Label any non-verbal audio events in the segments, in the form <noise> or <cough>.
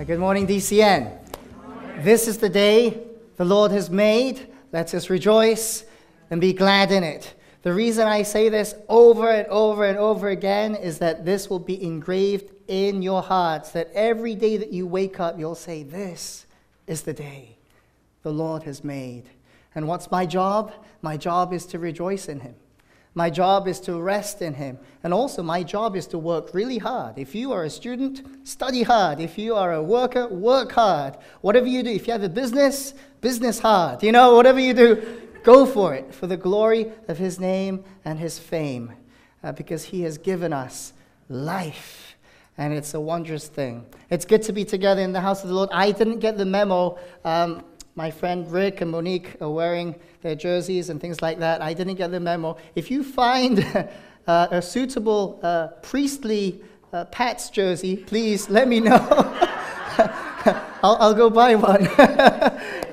Uh, good morning, DCN. This is the day the Lord has made. Let us rejoice and be glad in it. The reason I say this over and over and over again is that this will be engraved in your hearts, that every day that you wake up, you'll say, This is the day the Lord has made. And what's my job? My job is to rejoice in Him. My job is to rest in Him. And also, my job is to work really hard. If you are a student, study hard. If you are a worker, work hard. Whatever you do, if you have a business, business hard. You know, whatever you do, go for it for the glory of His name and His fame. Uh, because He has given us life. And it's a wondrous thing. It's good to be together in the house of the Lord. I didn't get the memo. Um, my friend Rick and Monique are wearing their jerseys and things like that. I didn't get the memo. If you find <laughs> uh, a suitable uh, priestly uh, Pats jersey, please let me know. <laughs> I'll, I'll, go buy one. <laughs>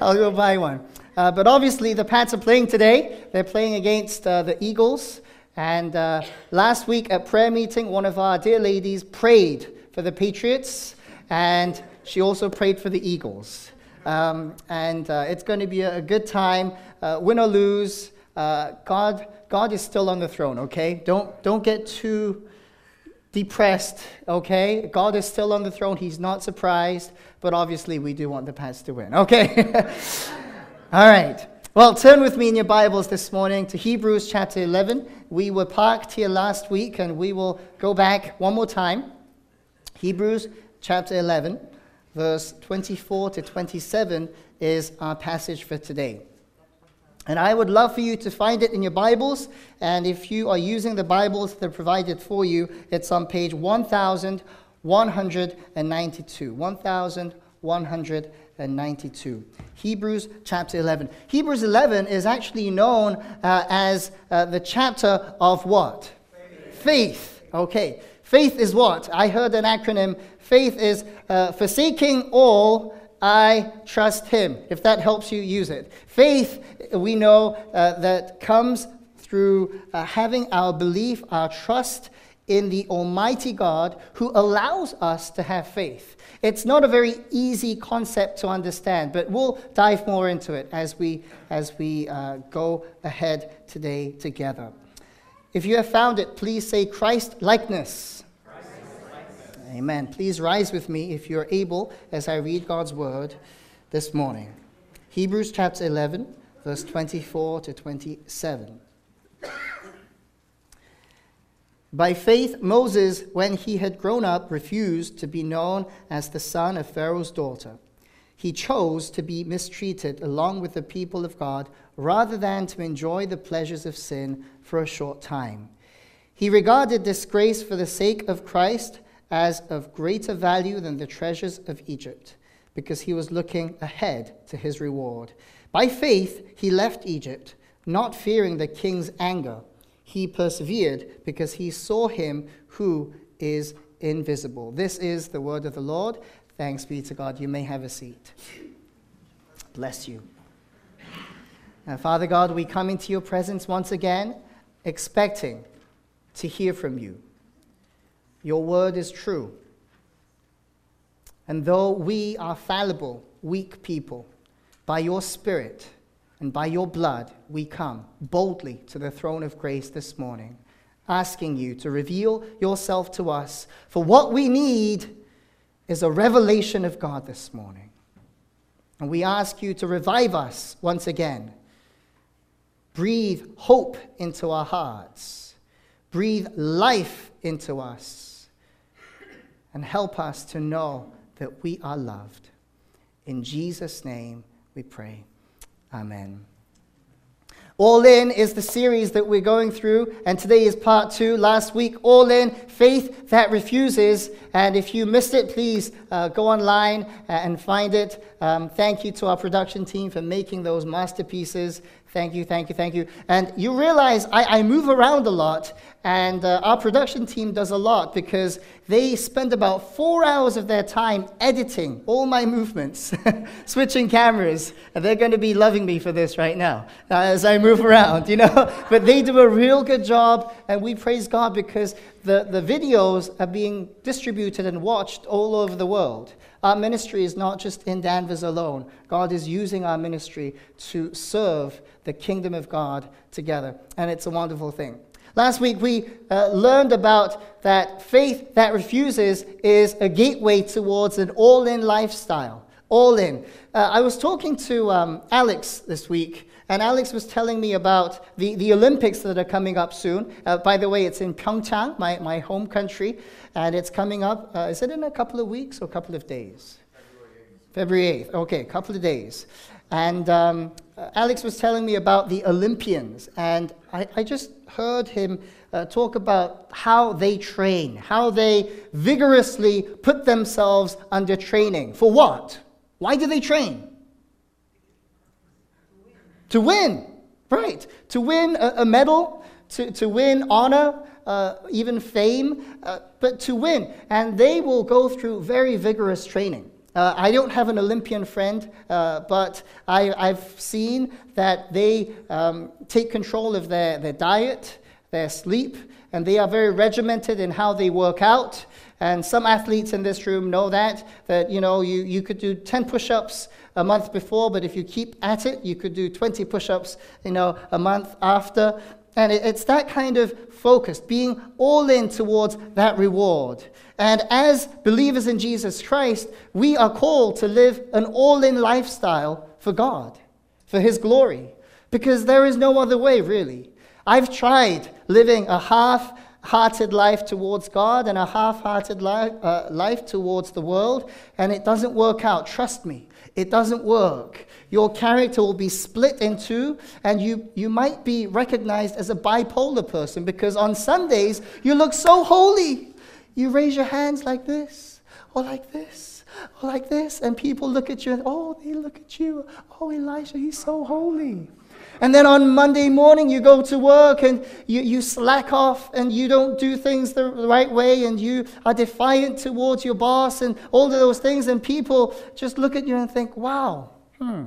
I'll go buy one. Uh, but obviously, the Pats are playing today. They're playing against uh, the Eagles. And uh, last week at prayer meeting, one of our dear ladies prayed for the Patriots, and she also prayed for the Eagles. Um, and uh, it's going to be a, good time, uh, win or lose. Uh, God, God is still on the throne, okay? Don't, don't get too depressed, okay? God is still on the throne. He's not surprised, but obviously we do want the Pats to win, okay? <laughs> All right. Well, turn with me in your Bibles this morning to Hebrews chapter 11. We were parked here last week and we will go back one more time. Hebrews chapter 11 verse 24 to 27 is our passage for today. And I would love for you to find it in your Bibles. And if you are using the Bibles that are provided for you, it's on page 1192. 1192. Hebrews chapter 11. Hebrews 11 is actually known uh, as uh, the chapter of what? Faith. Faith. Okay. Faith is what? I heard an acronym. Faith is uh, forsaking all, I trust Him. If that helps you, use it. Faith, we know uh, that comes through uh, having our belief, our trust in the Almighty God who allows us to have faith. It's not a very easy concept to understand, but we'll dive more into it as we, as we uh, go ahead today together. If you have found it, please say Christ likeness. Amen. Please rise with me if you're able as I read God's word this morning. Hebrews chapter 11, verse 24 to 27. By faith, Moses, when he had grown up, refused to be known as the son of Pharaoh's daughter. He chose to be mistreated along with the people of God rather than to enjoy the pleasures of sin for a short time. He regarded disgrace for the sake of Christ as of greater value than the treasures of Egypt, because he was looking ahead to his reward. By faith, he left Egypt, not fearing the king's anger. He persevered because he saw him who is invisible. This is the word of the Lord. Thanks be to God. You may have a seat. Bless you. Now, Father God, we come into your presence once again, expecting to hear from you. Your word is true. And though we are fallible, weak people, by your Spirit and by your blood, we come boldly to the throne of grace this morning, asking you to reveal yourself to us. For what we need is a revelation of God this morning. And we ask you to revive us once again. Breathe hope into our hearts. Breathe life into us and help us to know that we are loved. In Jesus' name we pray. Amen. All In is the series that we're going through, and today is part two. Last week, All In, Faith That Refuses. And if you missed it, please uh, go online and find it. Um, thank you to our production team for making those masterpieces. Thank you, thank you, thank you. And you realize I, I move around a lot, And uh, our production team does a lot because they spend about four hours of their time editing all my movements, <laughs> switching cameras. And they're going to be loving me for this right now uh, as I move around, you know. <laughs> but they do a real good job, and we praise God because the, the videos are being distributed and watched all over the world. Our ministry is not just in Danvers alone. God is using our ministry to serve the kingdom of God together, and it's a wonderful thing. Last week we uh, learned about that faith that refuses is a gateway towards an all in lifestyle. All in. Uh, I was talking to um, Alex this week, and Alex was telling me about the, the Olympics that are coming up soon. Uh, by the way, it's in Pyeongchang, my, my home country, and it's coming up. Uh, is it in a couple of weeks or a couple of days? February 8th. Okay, a couple of days. And um, Alex was telling me about the Olympians, and I, I just heard him uh, talk about how they train, how they vigorously put themselves under training. For what? Why do they train? To win, right. To win a, a medal, to, to win honor, uh, even fame, uh, but to win. And they will go through very vigorous training. Uh, I don't have an Olympian friend, uh, but I, have seen that they um, take control of their, their diet, their sleep, and they are very regimented in how they work out. And some athletes in this room know that, that you know, you, you could do 10 push-ups a month before, but if you keep at it, you could do 20 push-ups, you know, a month after. And it, it's that kind of focus, being all in towards that reward. And as believers in Jesus Christ, we are called to live an all in lifestyle for God, for His glory, because there is no other way, really. I've tried living a half hearted life towards God and a half hearted life, uh, life towards the world, and it doesn't work out. Trust me, it doesn't work. Your character will be split in two, and you, you might be recognized as a bipolar person because on Sundays you look so holy. You raise your hands like this, or like this, or like this, and people look at you and, oh, they look at you. Oh, Elisha, he's so holy. And then on Monday morning, you go to work and you, you slack off and you don't do things the right way and you are defiant towards your boss and all of those things. And people just look at you and think, wow, hmm,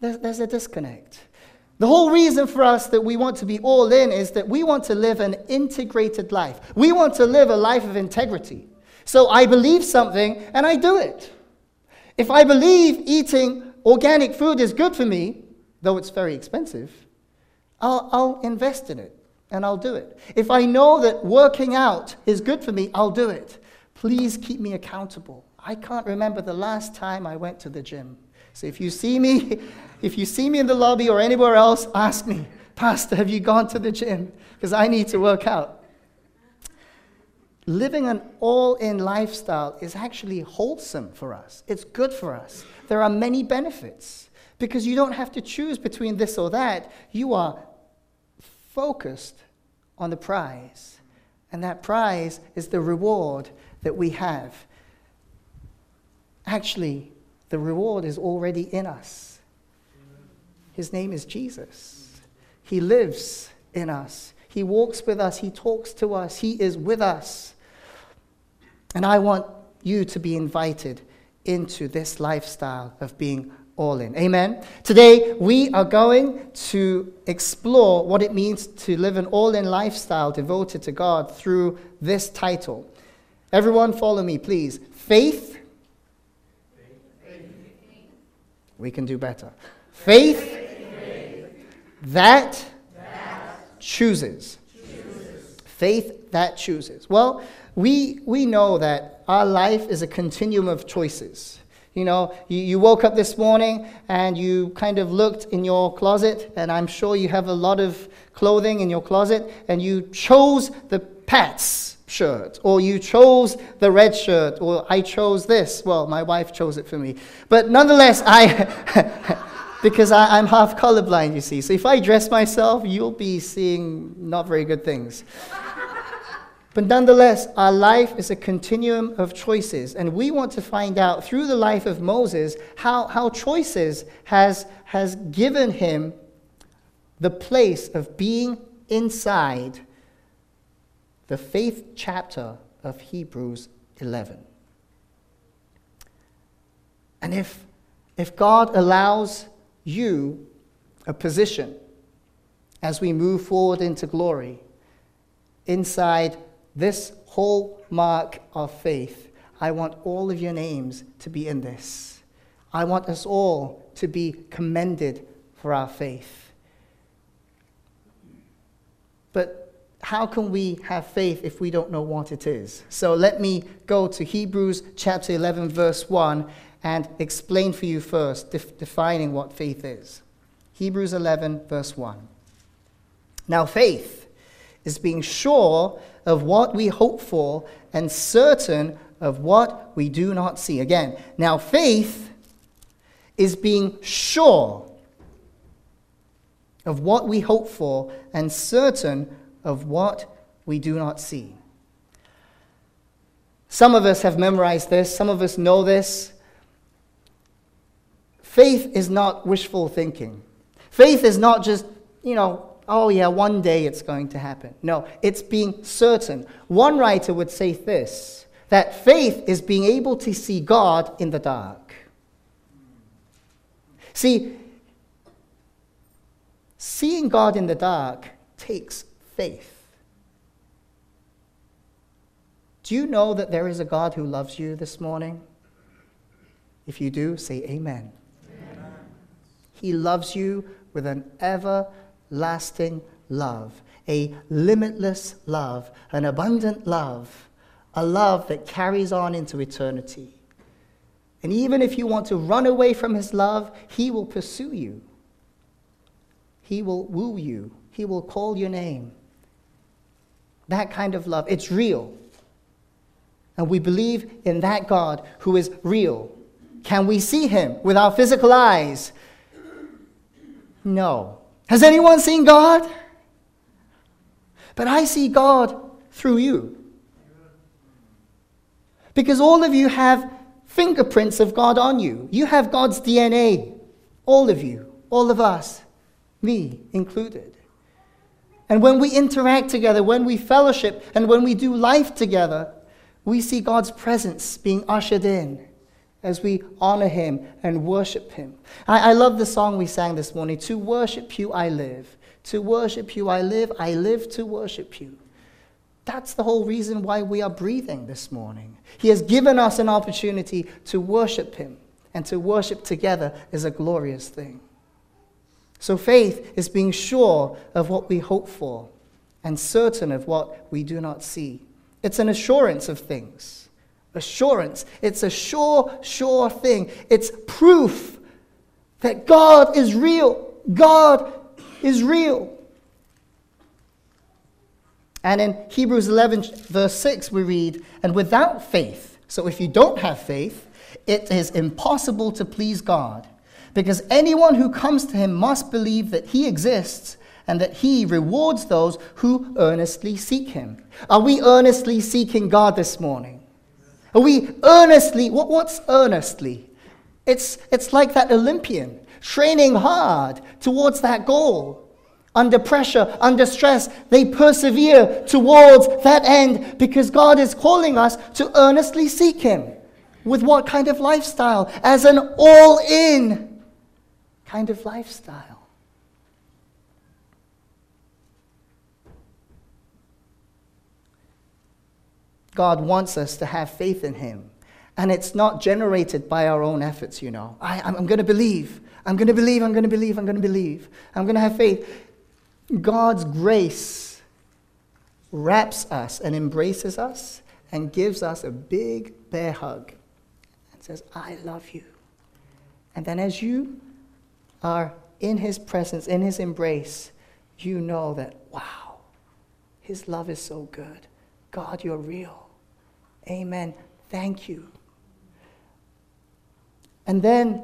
there's, there's a disconnect. The whole reason for us that we want to be all in is that we want to live an integrated life. We want to live a life of integrity. So I believe something and I do it. If I believe eating organic food is good for me, though it's very expensive, I'll, I'll invest in it and I'll do it. If I know that working out is good for me, I'll do it. Please keep me accountable. I can't remember the last time I went to the gym. So if you see me, <laughs> if you see me in the lobby or anywhere else, ask me, <laughs> Pastor, have you gone to the gym? Because I need to work out. Living an all in lifestyle is actually wholesome for us. It's good for us. There are many benefits because you don't have to choose between this or that. You are focused on the prize. And that prize is the reward that we have. Actually, the reward is already in us. His name is Jesus. He lives in us. He walks with us. He talks to us. He is with us. And I want you to be invited into this lifestyle of being all in. Amen. Today, we are going to explore what it means to live an all in lifestyle devoted to God through this title. Everyone, follow me, please. Faith We can do better. Faith, that chooses. chooses. Faith that chooses. Well, we, we know that our life is a continuum of choices. You know, you, you woke up this morning and you kind of looked in your closet, and I'm sure you have a lot of clothing in your closet, and you chose the Pats shirt, or you chose the red shirt, or I chose this. Well, my wife chose it for me. But nonetheless, I, <laughs> because I, am half colorblind, you see. So if I dress myself, you'll be seeing not very good things. But nonetheless, our life is a continuum of choices. And we want to find out through the life of Moses how, how choices has, has given him the place of being inside the faith chapter of Hebrews 11. And if, if God allows you a position as we move forward into glory inside this hallmark of faith, I want all of your names to be in this. I want us all to be commended for our faith. But how can we have faith if we don't know what it is? So let me go to Hebrews chapter 11, verse 1, and explain for you first, def- defining what faith is. Hebrews 11, verse 1. Now, faith is being sure of what we hope for and certain of what we do not see. Again, now faith is being sure of what we hope for and certain of what we do not see. Some of us have memorized this, some of us know this. Faith is not wishful thinking. Faith is not just, you know, oh yeah, one day it's going to happen. No, it's being certain. One writer would say this that faith is being able to see God in the dark. See, seeing God in the dark takes faith. Do you know that there is a God who loves you this morning? If you do, say amen. amen. He loves you with an everlasting love, a limitless love, an abundant love a love that carries on into eternity. And even if you want to run away from his love, he will pursue you. He will woo you. He will call your name. That kind of love, it's real. And we believe in that God who is real. Can we see him with our physical eyes? No. Has anyone seen God? But I see God through you. Because all of you have fingerprints of God on you. You have God's DNA. All of you, all of us, me included. And when we interact together, when we fellowship, and when we do life together, we see God's presence being ushered in as we honor Him and worship Him. I, I love the song we sang this morning To worship you, I live. To worship you, I live. I live to worship you. That's the whole reason why we are breathing this morning. He has given us an opportunity to worship Him, and to worship together is a glorious thing. So faith is being sure of what we hope for and certain of what we do not see. It's an assurance of things. Assurance. It's a sure, sure thing. It's proof that God is real. God is real. And in Hebrews 11, verse 6, we read, And without faith, so if you don't have faith, it is impossible to please God. Because anyone who comes to him must believe that he exists and that he rewards those who earnestly seek him. Are we earnestly seeking God this morning? Are we earnestly, what, what's earnestly? It's, it's like that Olympian training hard towards that goal. Under pressure, under stress, they persevere towards that end because God is calling us to earnestly seek Him. With what kind of lifestyle? As an all in kind of lifestyle. God wants us to have faith in Him. And it's not generated by our own efforts, you know. I, am going to believe. I'm going to believe. I'm going to believe. I'm going to believe. I'm going to have faith. God's grace wraps us and embraces us and gives us a big bear hug and says, I love you. And then as you are in his presence, in his embrace, you know that, wow, his love is so good. God, you're real. Amen. Thank you. And then,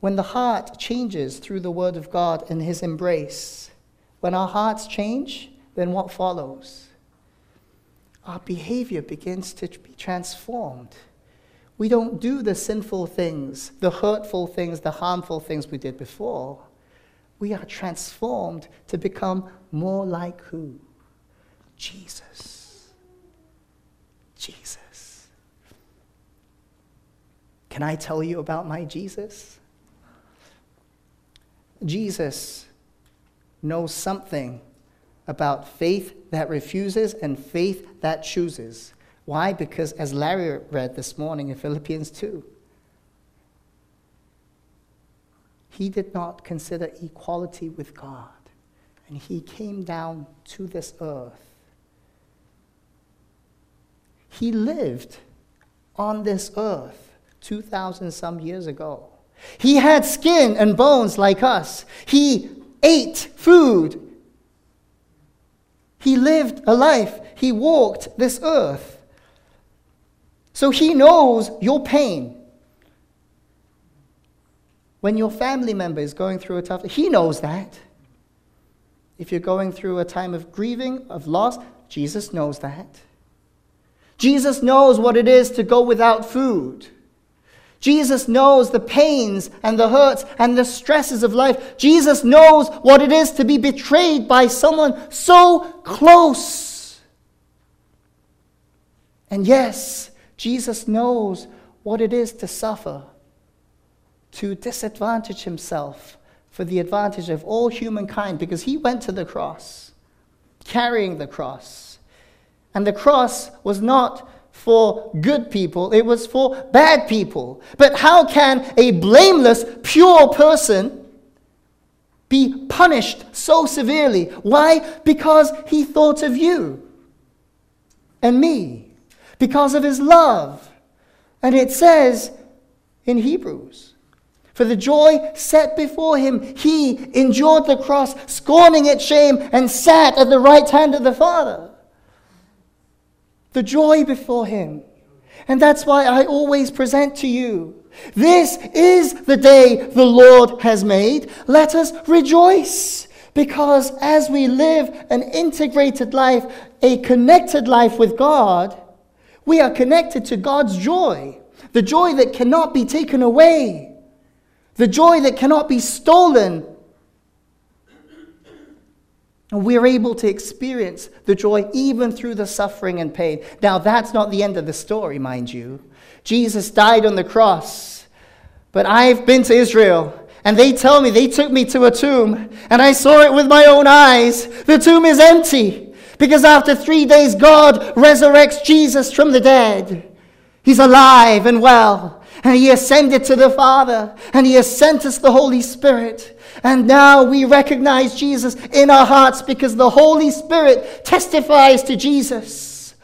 when the heart changes through the word of God and his embrace, when our hearts change, then what follows? Our behavior begins to be transformed. We don't do the sinful things, the hurtful things, the harmful things we did before. We are transformed to become more like who? Jesus. Jesus. Can I tell you about my Jesus? Jesus knows something about faith that refuses and faith that chooses. Why? Because as Larry read this morning in Philippians 2, he did not consider equality with God, and he came down to this earth. He lived on this earth 2,000 some years ago. He had skin and bones like us. He ate food. He lived a life. He walked this earth. So he knows your pain. When your family member is going through a tough he knows that. If you're going through a time of grieving, of loss, Jesus knows that. Jesus knows what it is to go without food. Jesus knows the pains and the hurts and the stresses of life. Jesus knows what it is to be betrayed by someone so close. And yes, Jesus knows what it is to suffer, to disadvantage himself for the advantage of all humankind, because he went to the cross, carrying the cross. And the cross was not for good people, it was for bad people. But how can a blameless, pure person be punished so severely? Why? Because he thought of you and me, because of his love. And it says in Hebrews, for the joy set before him, he endured the cross, scorning its shame, and sat at the right hand of the Father the joy before Him. And that's why I always present to you this is the day the Lord has made. Let us rejoice. Because as we live an integrated life, a connected life with God, we are connected to God's joy. The joy that cannot be taken away. The joy that cannot be stolen we're able to experience the joy even through the suffering and pain. Now, that's not the end of the story, mind you. Jesus died on the cross. But I've been to Israel, and they tell me they took me to a tomb, and I saw it with my own eyes. The tomb is empty because after three days, God resurrects Jesus from the dead. He's alive and well, and He ascended to the Father, and He has sent us the Holy Spirit. And now we recognize Jesus in our hearts because the Holy Spirit testifies to Jesus.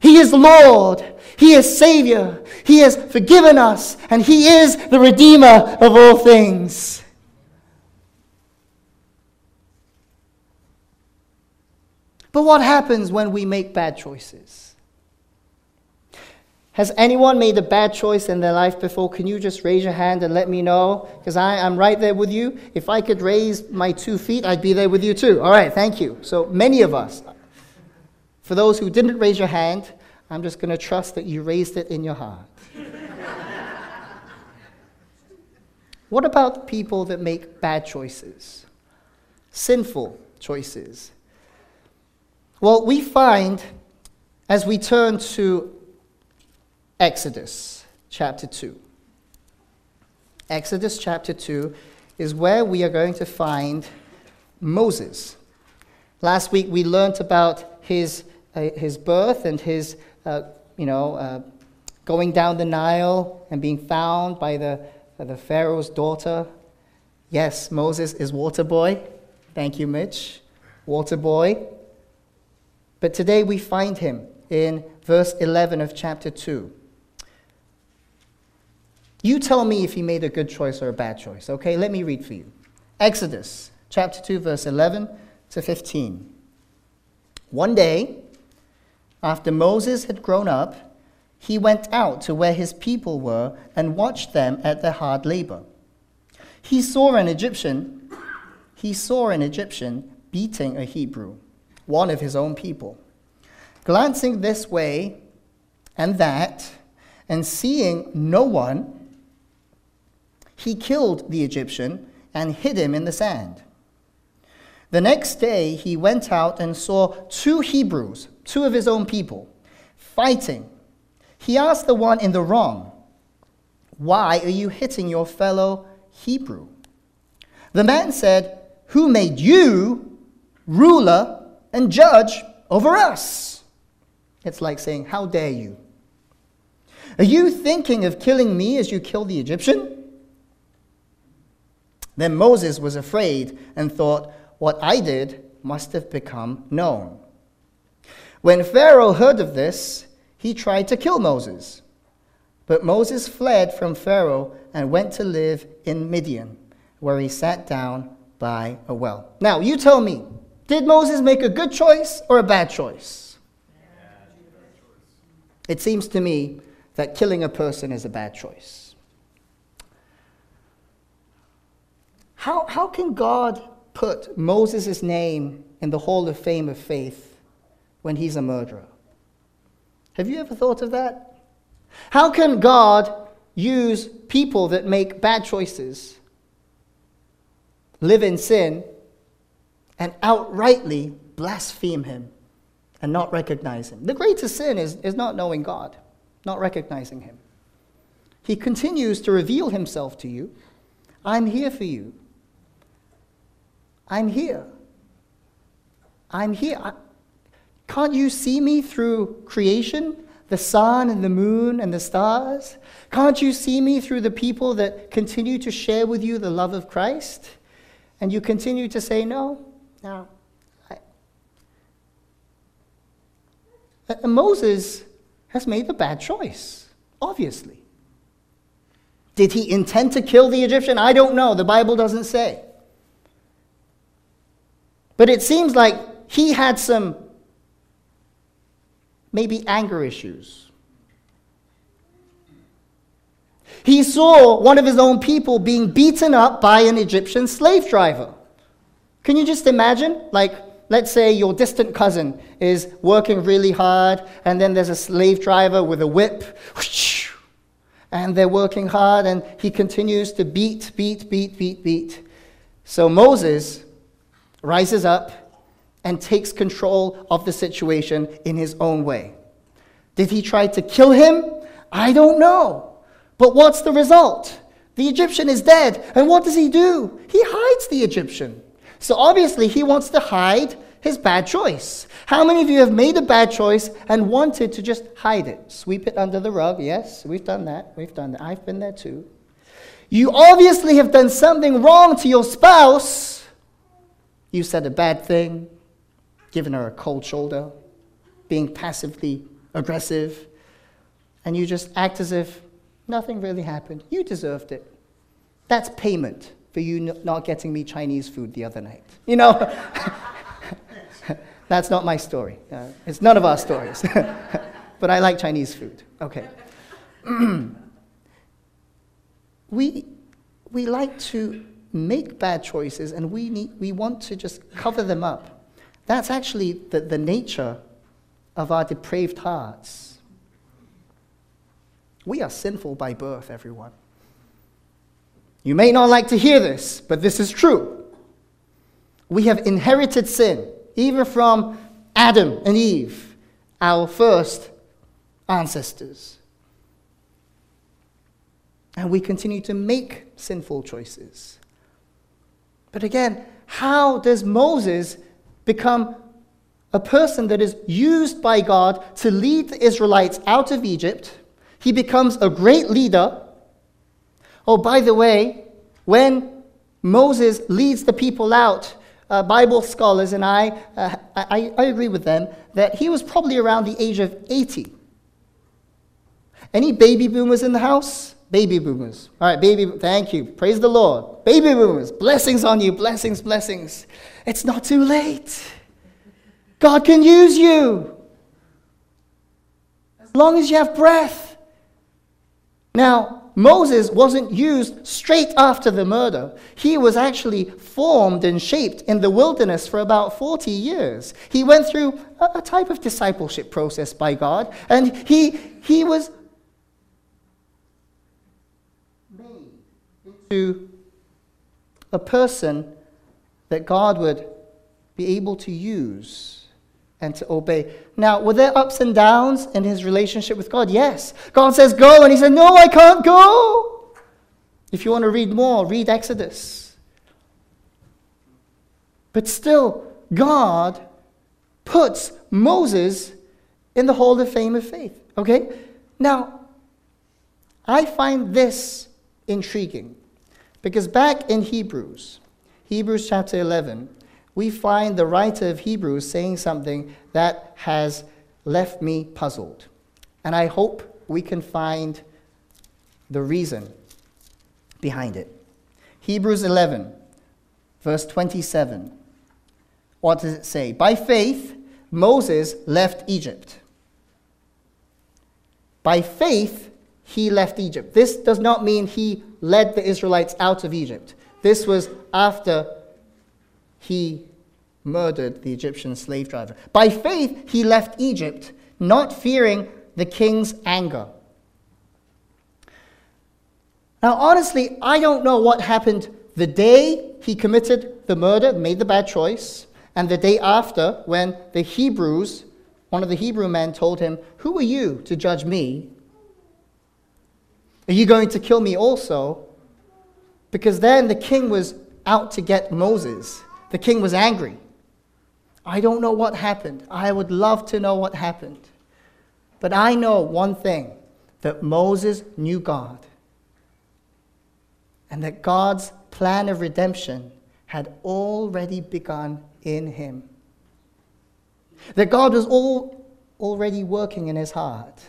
He is Lord. He is Savior. He has forgiven us. And He is the Redeemer of all things. But what happens when we make bad choices? Has anyone made a bad choice in their life before? Can you just raise your hand and let me know? Because I'm right there with you. If I could raise my two feet, I'd be there with you too. All right, thank you. So many of us. For those who didn't raise your hand, I'm just going to trust that you raised it in your heart. <laughs> what about people that make bad choices? Sinful choices? Well, we find as we turn to Exodus chapter 2. Exodus chapter 2 is where we are going to find Moses. Last week we learned about his, uh, his birth and his, uh, you know, uh, going down the Nile and being found by the, uh, the Pharaoh's daughter. Yes, Moses is water boy. Thank you, Mitch. Water boy. But today we find him in verse 11 of chapter 2. You tell me if he made a good choice or a bad choice, okay? Let me read for you. Exodus chapter 2, verse 11 to 15. One day, after Moses had grown up, he went out to where his people were and watched them at their hard labor. He saw an Egyptian, he saw an Egyptian beating a Hebrew, one of his own people. Glancing this way and that, and seeing no one, he killed the Egyptian and hid him in the sand. The next day, he went out and saw two Hebrews, two of his own people, fighting. He asked the one in the wrong, Why are you hitting your fellow Hebrew? The man said, Who made you ruler and judge over us? It's like saying, How dare you? Are you thinking of killing me as you killed the Egyptian? Then Moses was afraid and thought, What I did must have become known. When Pharaoh heard of this, he tried to kill Moses. But Moses fled from Pharaoh and went to live in Midian, where he sat down by a well. Now, you tell me, did Moses make a good choice or a bad choice? It seems to me that killing a person is a bad choice. How, how can God put Moses' name in the Hall of Fame of Faith when he's a murderer? Have you ever thought of that? How can God use people that make bad choices, live in sin, and outrightly blaspheme him and not recognize him? The greatest sin is, is not knowing God not recognizing him. He continues to reveal himself to you. I'm here for you. I'm here. I'm here. I, can't you see me through creation? The sun and the moon and the stars? Can't you see me through the people that continue to share with you the love of Christ? And you continue to say, no, no. I... Uh, uh, Moses has made the bad choice, obviously. Did he intend to kill the Egyptian? I don't know. The Bible doesn't say. But it seems like he had some maybe anger issues. He saw one of his own people being beaten up by an Egyptian slave driver. Can you just imagine? Like, let's say your distant cousin is working really hard, and then there's a slave driver with a whip, <laughs> and they're working hard, and he continues to beat, beat, beat, beat, beat. So Moses rises up and takes control of the situation in his own way. Did he try to kill him? I don't know. But what's the result? The Egyptian is dead. And what does he do? He hides the Egyptian. So obviously, he wants to hide his bad choice. How many of you have made a bad choice and wanted to just hide it? Sweep it under the rug? Yes, we've done that. We've done that. I've been there too. You obviously have done something wrong to your spouse. You said a bad thing, giving her a cold shoulder, being passively aggressive, and you just act as if nothing really happened. You deserved it. That's payment for you not getting me Chinese food the other night. You know, <laughs> that's not my story. Uh, it's none of our stories. <laughs> but I like Chinese food. Okay. <clears throat> we, we like to make bad choices and we, need, we want to just cover them up. That's actually the, the nature of our depraved hearts. We are sinful by birth, everyone. You may not like to hear this, but this is true. We have inherited sin, even from Adam and Eve, our first ancestors. And we continue to make sinful choices. But again, how does Moses become a person that is used by God to lead the Israelites out of Egypt? He becomes a great leader Oh, by the way, when Moses leads the people out, uh, Bible scholars and I, uh, I, I agree with them that he was probably around the age of 80. Any baby boomers in the house? Baby boomers. All right, baby, thank you. Praise the Lord. Baby boomers, blessings on you, blessings, blessings. It's not too late. God can use you as long as you have breath. Now, Moses wasn't used straight after the murder. He was actually formed and shaped in the wilderness for about 40 years. He went through a, type of discipleship process by God, and he, he was into a person that God would be able to use and to obey. Now, were there ups and downs in his relationship with God? Yes. God says, Go, and he said, No, I can't go. If you want to read more, read Exodus. But still, God puts Moses in the Hall of Fame of Faith. Okay? Now, I find this intriguing because back in Hebrews, Hebrews chapter 11, we find the writer of Hebrews saying something that has left me puzzled. And I hope we can find the reason behind it. Hebrews 11, verse 27. What does it say? By faith, Moses left Egypt. By faith, he left Egypt. This does not mean he led the Israelites out of Egypt. This was after he murdered the Egyptian slave driver. By faith, he left Egypt, not fearing the king's anger. Now, honestly, I don't know what happened the day he committed the murder, made the bad choice, and the day after when the Hebrews, one of the Hebrew men, told him, Who are you to judge me? Are you going to kill me also? Because then the king was out to get Moses. The king was angry. I don't know what happened. I would love to know what happened. But I know one thing that Moses knew God. And that God's plan of redemption had already begun in him. That God was all, already working in his heart.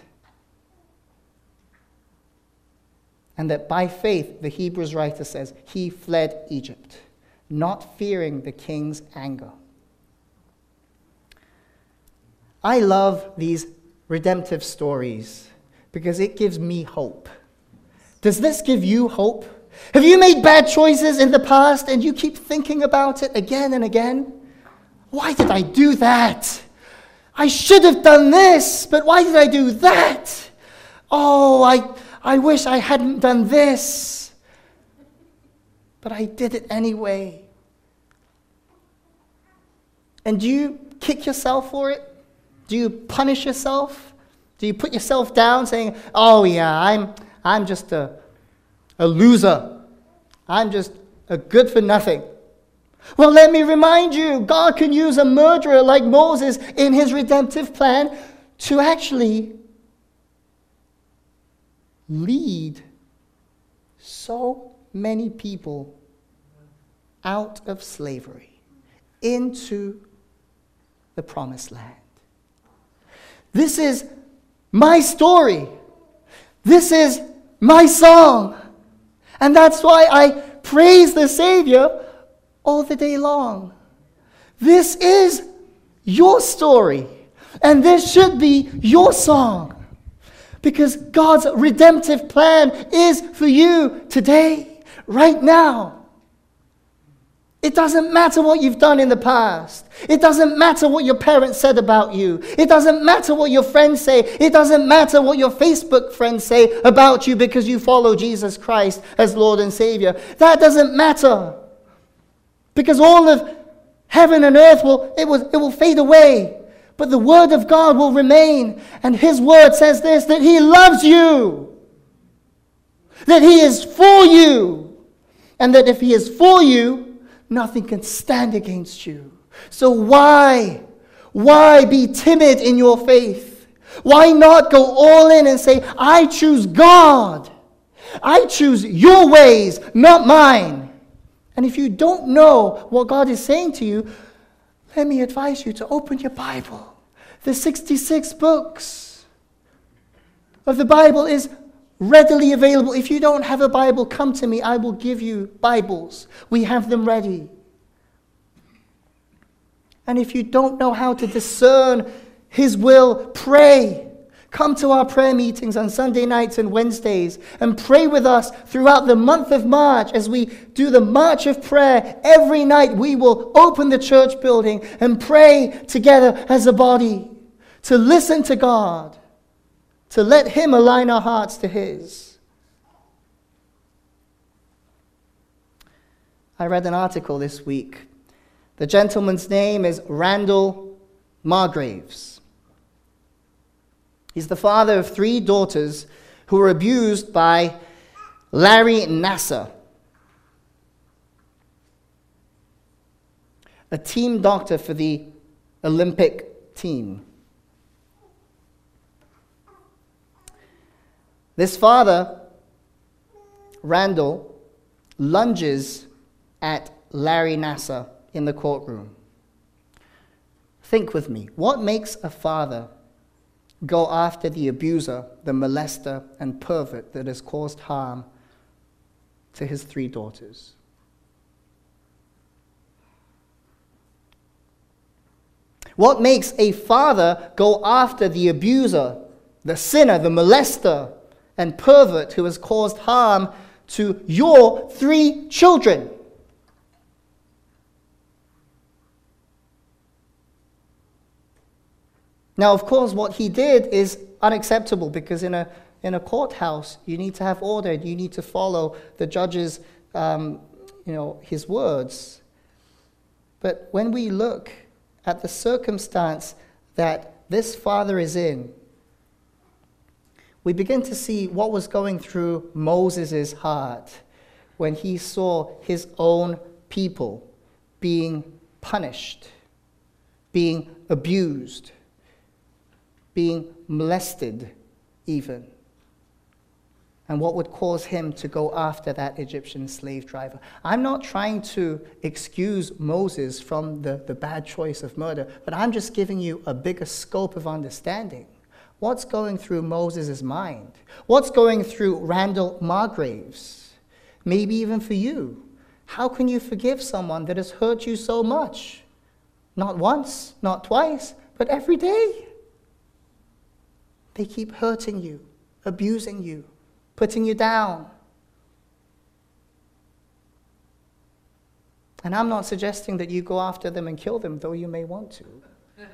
And that by faith, the Hebrews writer says, he fled Egypt, not fearing the king's anger. I love these redemptive stories because it gives me hope. Does this give you hope? Have you made bad choices in the past and you keep thinking about it again and again? Why did I do that? I should have done this, but why did I do that? Oh, I, I wish I hadn't done this, but I did it anyway. And do you kick yourself for it? Do you punish yourself? Do you put yourself down saying, oh, yeah, I'm, I'm just a, a loser? I'm just a good for nothing. Well, let me remind you God can use a murderer like Moses in his redemptive plan to actually lead so many people out of slavery into the promised land. This is my story. This is my song. And that's why I praise the Savior all the day long. This is your story. And this should be your song. Because God's redemptive plan is for you today, right now. It doesn't matter what you've done in the past. It doesn't matter what your parents said about you. It doesn't matter what your friends say. It doesn't matter what your Facebook friends say about you because you follow Jesus Christ as Lord and Savior. That doesn't matter. Because all of heaven and earth will, it will, it will fade away. But the word of God will remain. And his word says this that he loves you, that he is for you, and that if he is for you, nothing can stand against you. So why? Why be timid in your faith? Why not go all in and say, I choose God? I choose your ways, not mine. And if you don't know what God is saying to you, let me advise you to open your Bible. The 66 books of the Bible is readily available. If you don't have a Bible, come to me. I will give you Bibles. We have them ready. And if you don't know how to discern His will, pray. Come to our prayer meetings on Sunday nights and Wednesdays and pray with us throughout the month of March as we do the March of Prayer. Every night we will open the church building and pray together as a body to listen to God, to let Him align our hearts to His. I read an article this week The gentleman's name is Randall Margraves. He's the father of three daughters who were abused by Larry Nassar, a team doctor for the Olympic team. This father, Randall, lunges at Larry Nassar in the courtroom. Think with me. What makes a father go after the abuser, the molester, and pervert that has caused harm to his three daughters? What makes a father go after the abuser, the sinner, the molester, and pervert who has caused harm to your three children? Now, of course, what he did is unacceptable because in a, in a courthouse, you need to have order. You need to follow the judge's, um, you know, his words. But when we look at the circumstance that this father is in, we begin to see what was going through Moses' heart when he saw his own people being punished, being abused, being molested, even. And what would cause him to go after that Egyptian slave driver? I'm not trying to excuse Moses from the, the bad choice of murder, but I'm just giving you a bigger scope of understanding. What's going through Moses' mind? What's going through Randall Margraves? Maybe even for you. How can you forgive someone that has hurt you so much? Not once, not twice, but every day. They keep hurting you, abusing you, putting you down. And I'm not suggesting that you go after them and kill them, though you may want to. But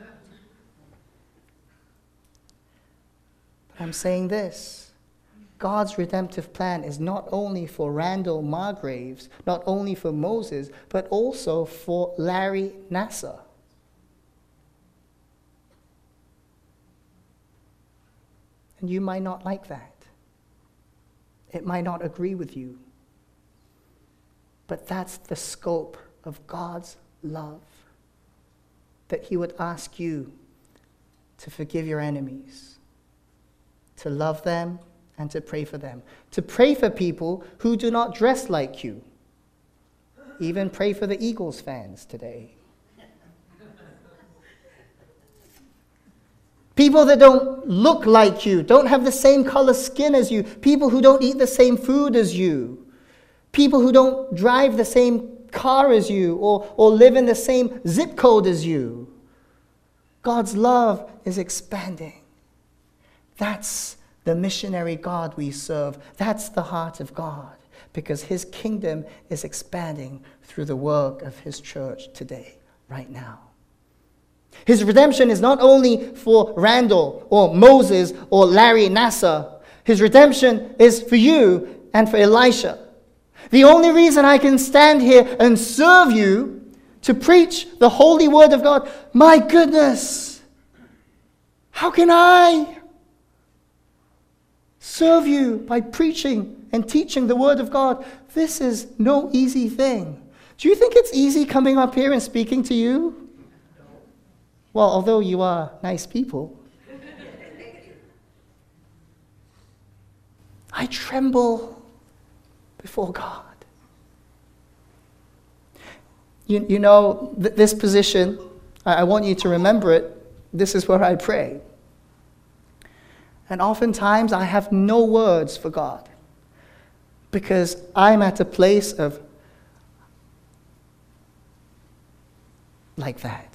I'm saying this God's redemptive plan is not only for Randall Margraves, not only for Moses, but also for Larry Nassar. And you might not like that. It might not agree with you. But that's the scope of God's love. That He would ask you to forgive your enemies, to love them, and to pray for them. To pray for people who do not dress like you. Even pray for the Eagles fans today. People that don't look like you, don't have the same color skin as you, people who don't eat the same food as you, people who don't drive the same car as you or, or live in the same zip code as you. God's love is expanding. That's the missionary God we serve. That's the heart of God because his kingdom is expanding through the work of his church today, right now. His redemption is not only for Randall or Moses or Larry Nassar. His redemption is for you and for Elisha. The only reason I can stand here and serve you to preach the holy word of God, my goodness, how can I serve you by preaching and teaching the word of God? This is no easy thing. Do you think it's easy coming up here and speaking to you? Well, although you are nice people, I tremble before God. You, you know, th- this position, I, I want you to remember it. This is where I pray. And oftentimes I have no words for God because I'm at a place of like that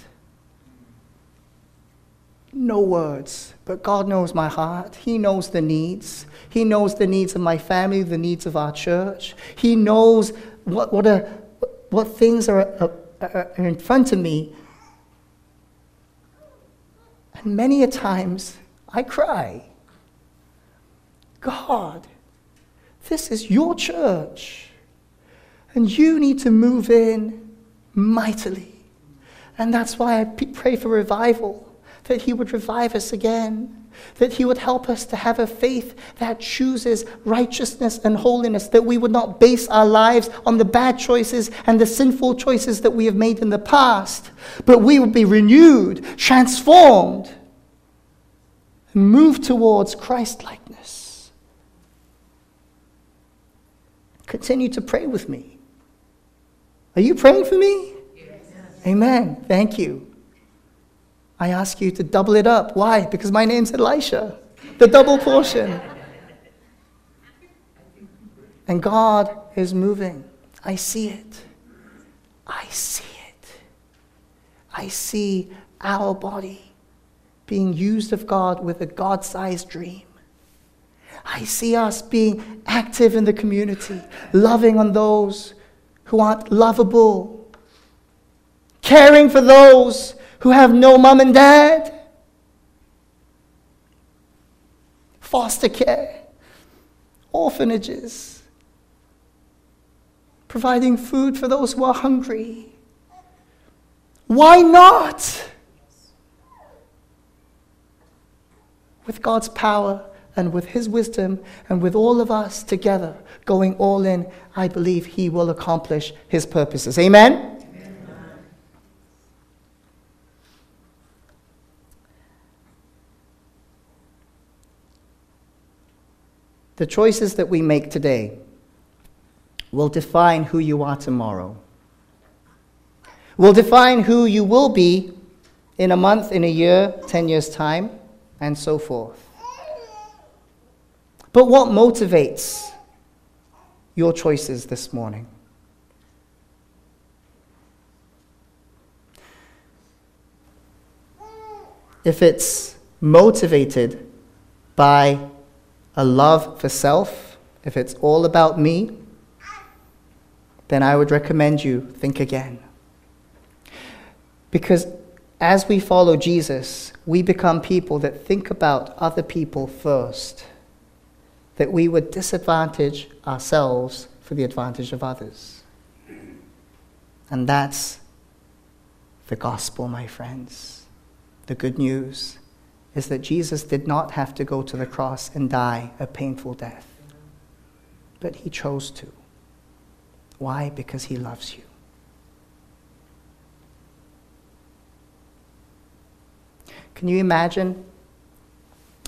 no words, but God knows my heart. He knows the needs. He knows the needs of my family, the needs of our church. He knows what, what, are, what things are, are, are in front of me. And many a times I cry, God, this is your church, and you need to move in mightily. And that's why I pray for revival, that He would revive us again that He would help us to have a faith that chooses righteousness and holiness, that we would not base our lives on the bad choices and the sinful choices that we have made in the past, but we would be renewed, transformed, and move towards Christ likeness. Continue to pray with me. Are you praying for me? Yes. Amen. Thank you. I ask you to double it up. Why? Because my name's Elisha, the double portion. And God is moving. I see it. I see it. I see our body being used of God with a God sized dream. I see us being active in the community, loving on those who aren't lovable, caring for those who have no mom and dad, foster care, orphanages, providing food for those who are hungry. Why not? With God's power and with His wisdom and with all of us together going all in, I believe He will accomplish His purposes. Amen? The choices that we make today will define who you are tomorrow, will define who you will be in a month, in a year, 10 years' time, and so forth. But what motivates your choices this morning? If it's motivated by a love for self, if it's all about me, then I would recommend you think again. Because as we follow Jesus, we become people that think about other people first, that we would disadvantage ourselves for the advantage of others. And that's the gospel, my friends, the good news is that Jesus did not have to go to the cross and die a painful death, but he chose to. Why? Because he loves you. Can you imagine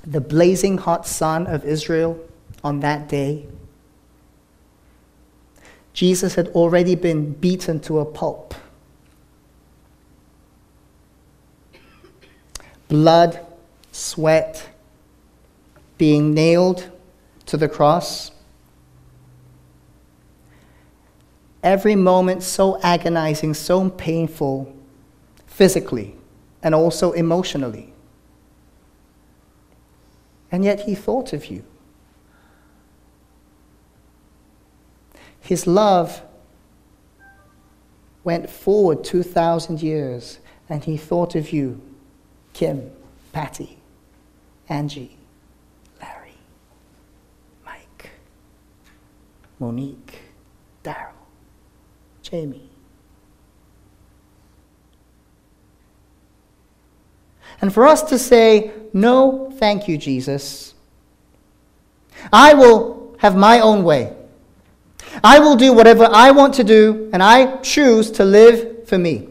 the blazing hot sun of Israel on that day? Jesus had already been beaten to a pulp. Blood sweat, being nailed to the cross. Every moment so agonizing, so painful physically and also emotionally. And yet he thought of you. His love went forward 2,000 years and he thought of you, Kim, Patty. Angie, Larry, Mike, Monique, Daryl, Jamie. And for us to say, no, thank you, Jesus. I will have my own way. I will do whatever I want to do, and I choose to live for me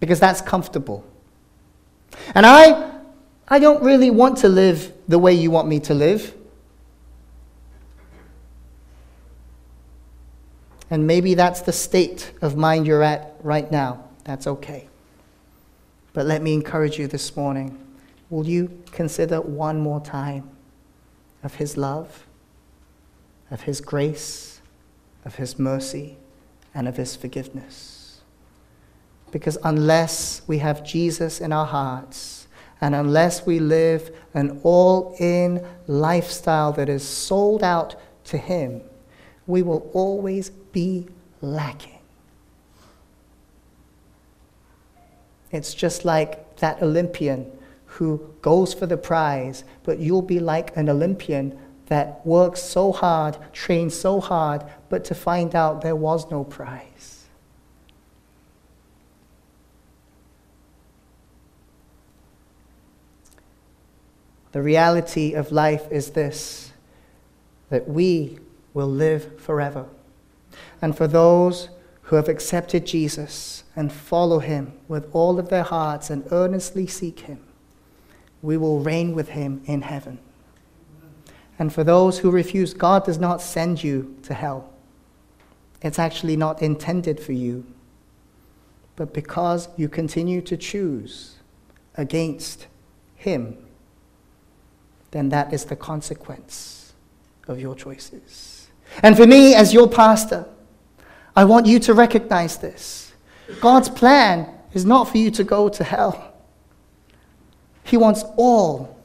because that's comfortable. And I I don't really want to live the way you want me to live. And maybe that's the state of mind you're at right now. That's okay. But let me encourage you this morning. Will you consider one more time of His love, of His grace, of His mercy, and of His forgiveness? Because unless we have Jesus in our hearts, and unless we live an all in lifestyle that is sold out to Him, we will always be lacking. It's just like that Olympian who goes for the prize, but you'll be like an Olympian that works so hard, trains so hard, but to find out there was no prize. The reality of life is this that we will live forever. And for those who have accepted Jesus and follow him with all of their hearts and earnestly seek him, we will reign with him in heaven. And for those who refuse, God does not send you to hell. It's actually not intended for you. But because you continue to choose against him, then that is the consequence of your choices. And for me, as your pastor, I want you to recognize this. God's plan is not for you to go to hell, He wants all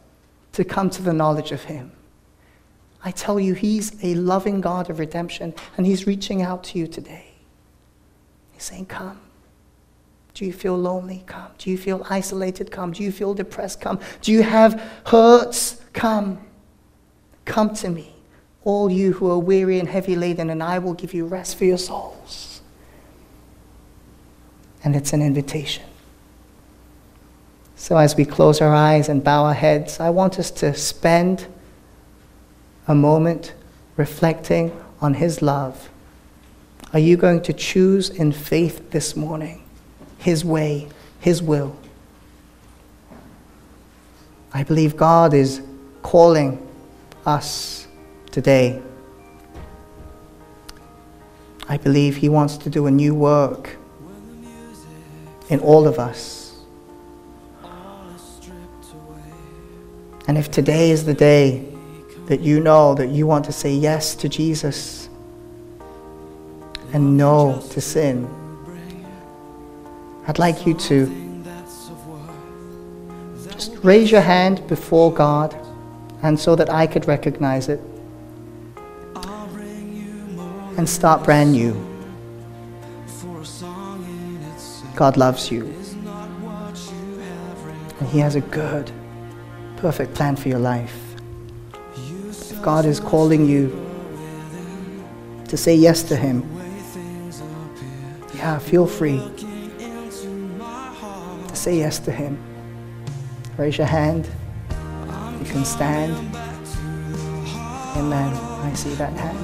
to come to the knowledge of Him. I tell you, He's a loving God of redemption, and He's reaching out to you today. He's saying, Come. Do you feel lonely? Come. Do you feel isolated? Come. Do you feel depressed? Come. Do you have hurts? Come. Come to me, all you who are weary and heavy laden, and I will give you rest for your souls. And it's an invitation. So, as we close our eyes and bow our heads, I want us to spend a moment reflecting on His love. Are you going to choose in faith this morning His way, His will? I believe God is calling us today. I believe He wants to do a new work in all of us. And if today is the day that you know that you want to say yes to Jesus and no to sin, I'd like you to just raise your hand before God and so that I could recognize it and start brand new. God loves you. And He has a good, perfect plan for your life. If God is calling you to say yes to Him, yeah, feel free to say yes to Him. Raise your hand. Can stand. Amen. I see that hand.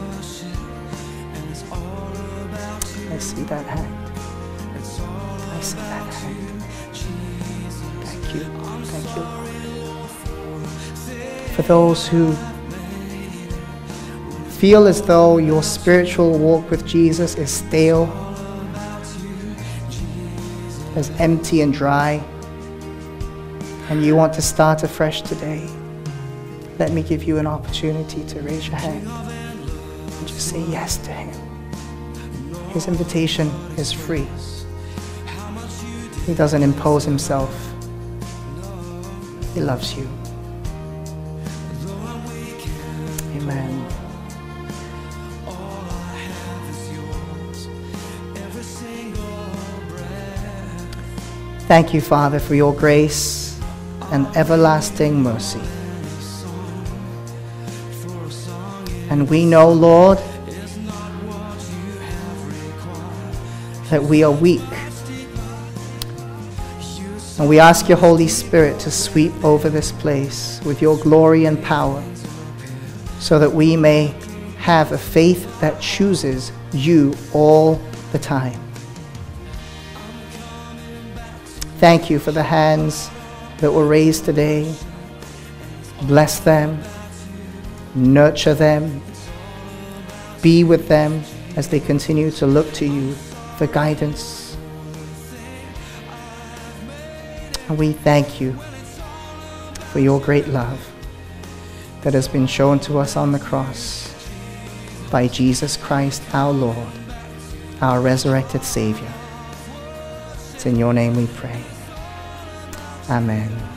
I see that hand. I see that hand. Thank you. Thank you. For those who feel as though your spiritual walk with Jesus is stale, as empty and dry, and you want to start afresh today, let me give you an opportunity to raise your hand and just say yes to Him. His invitation is free. He doesn't impose Himself. He loves you. Amen. Thank you, Father, for your grace and everlasting mercy. And we know, Lord, that we are weak. And we ask your Holy Spirit to sweep over this place with your glory and power so that we may have a faith that chooses you all the time. Thank you for the hands that were raised today. Bless them, nurture them, be with them as they continue to look to you for guidance. And we thank you for your great love that has been shown to us on the cross by Jesus Christ our Lord, our resurrected Savior. It's in your name we pray. Amen.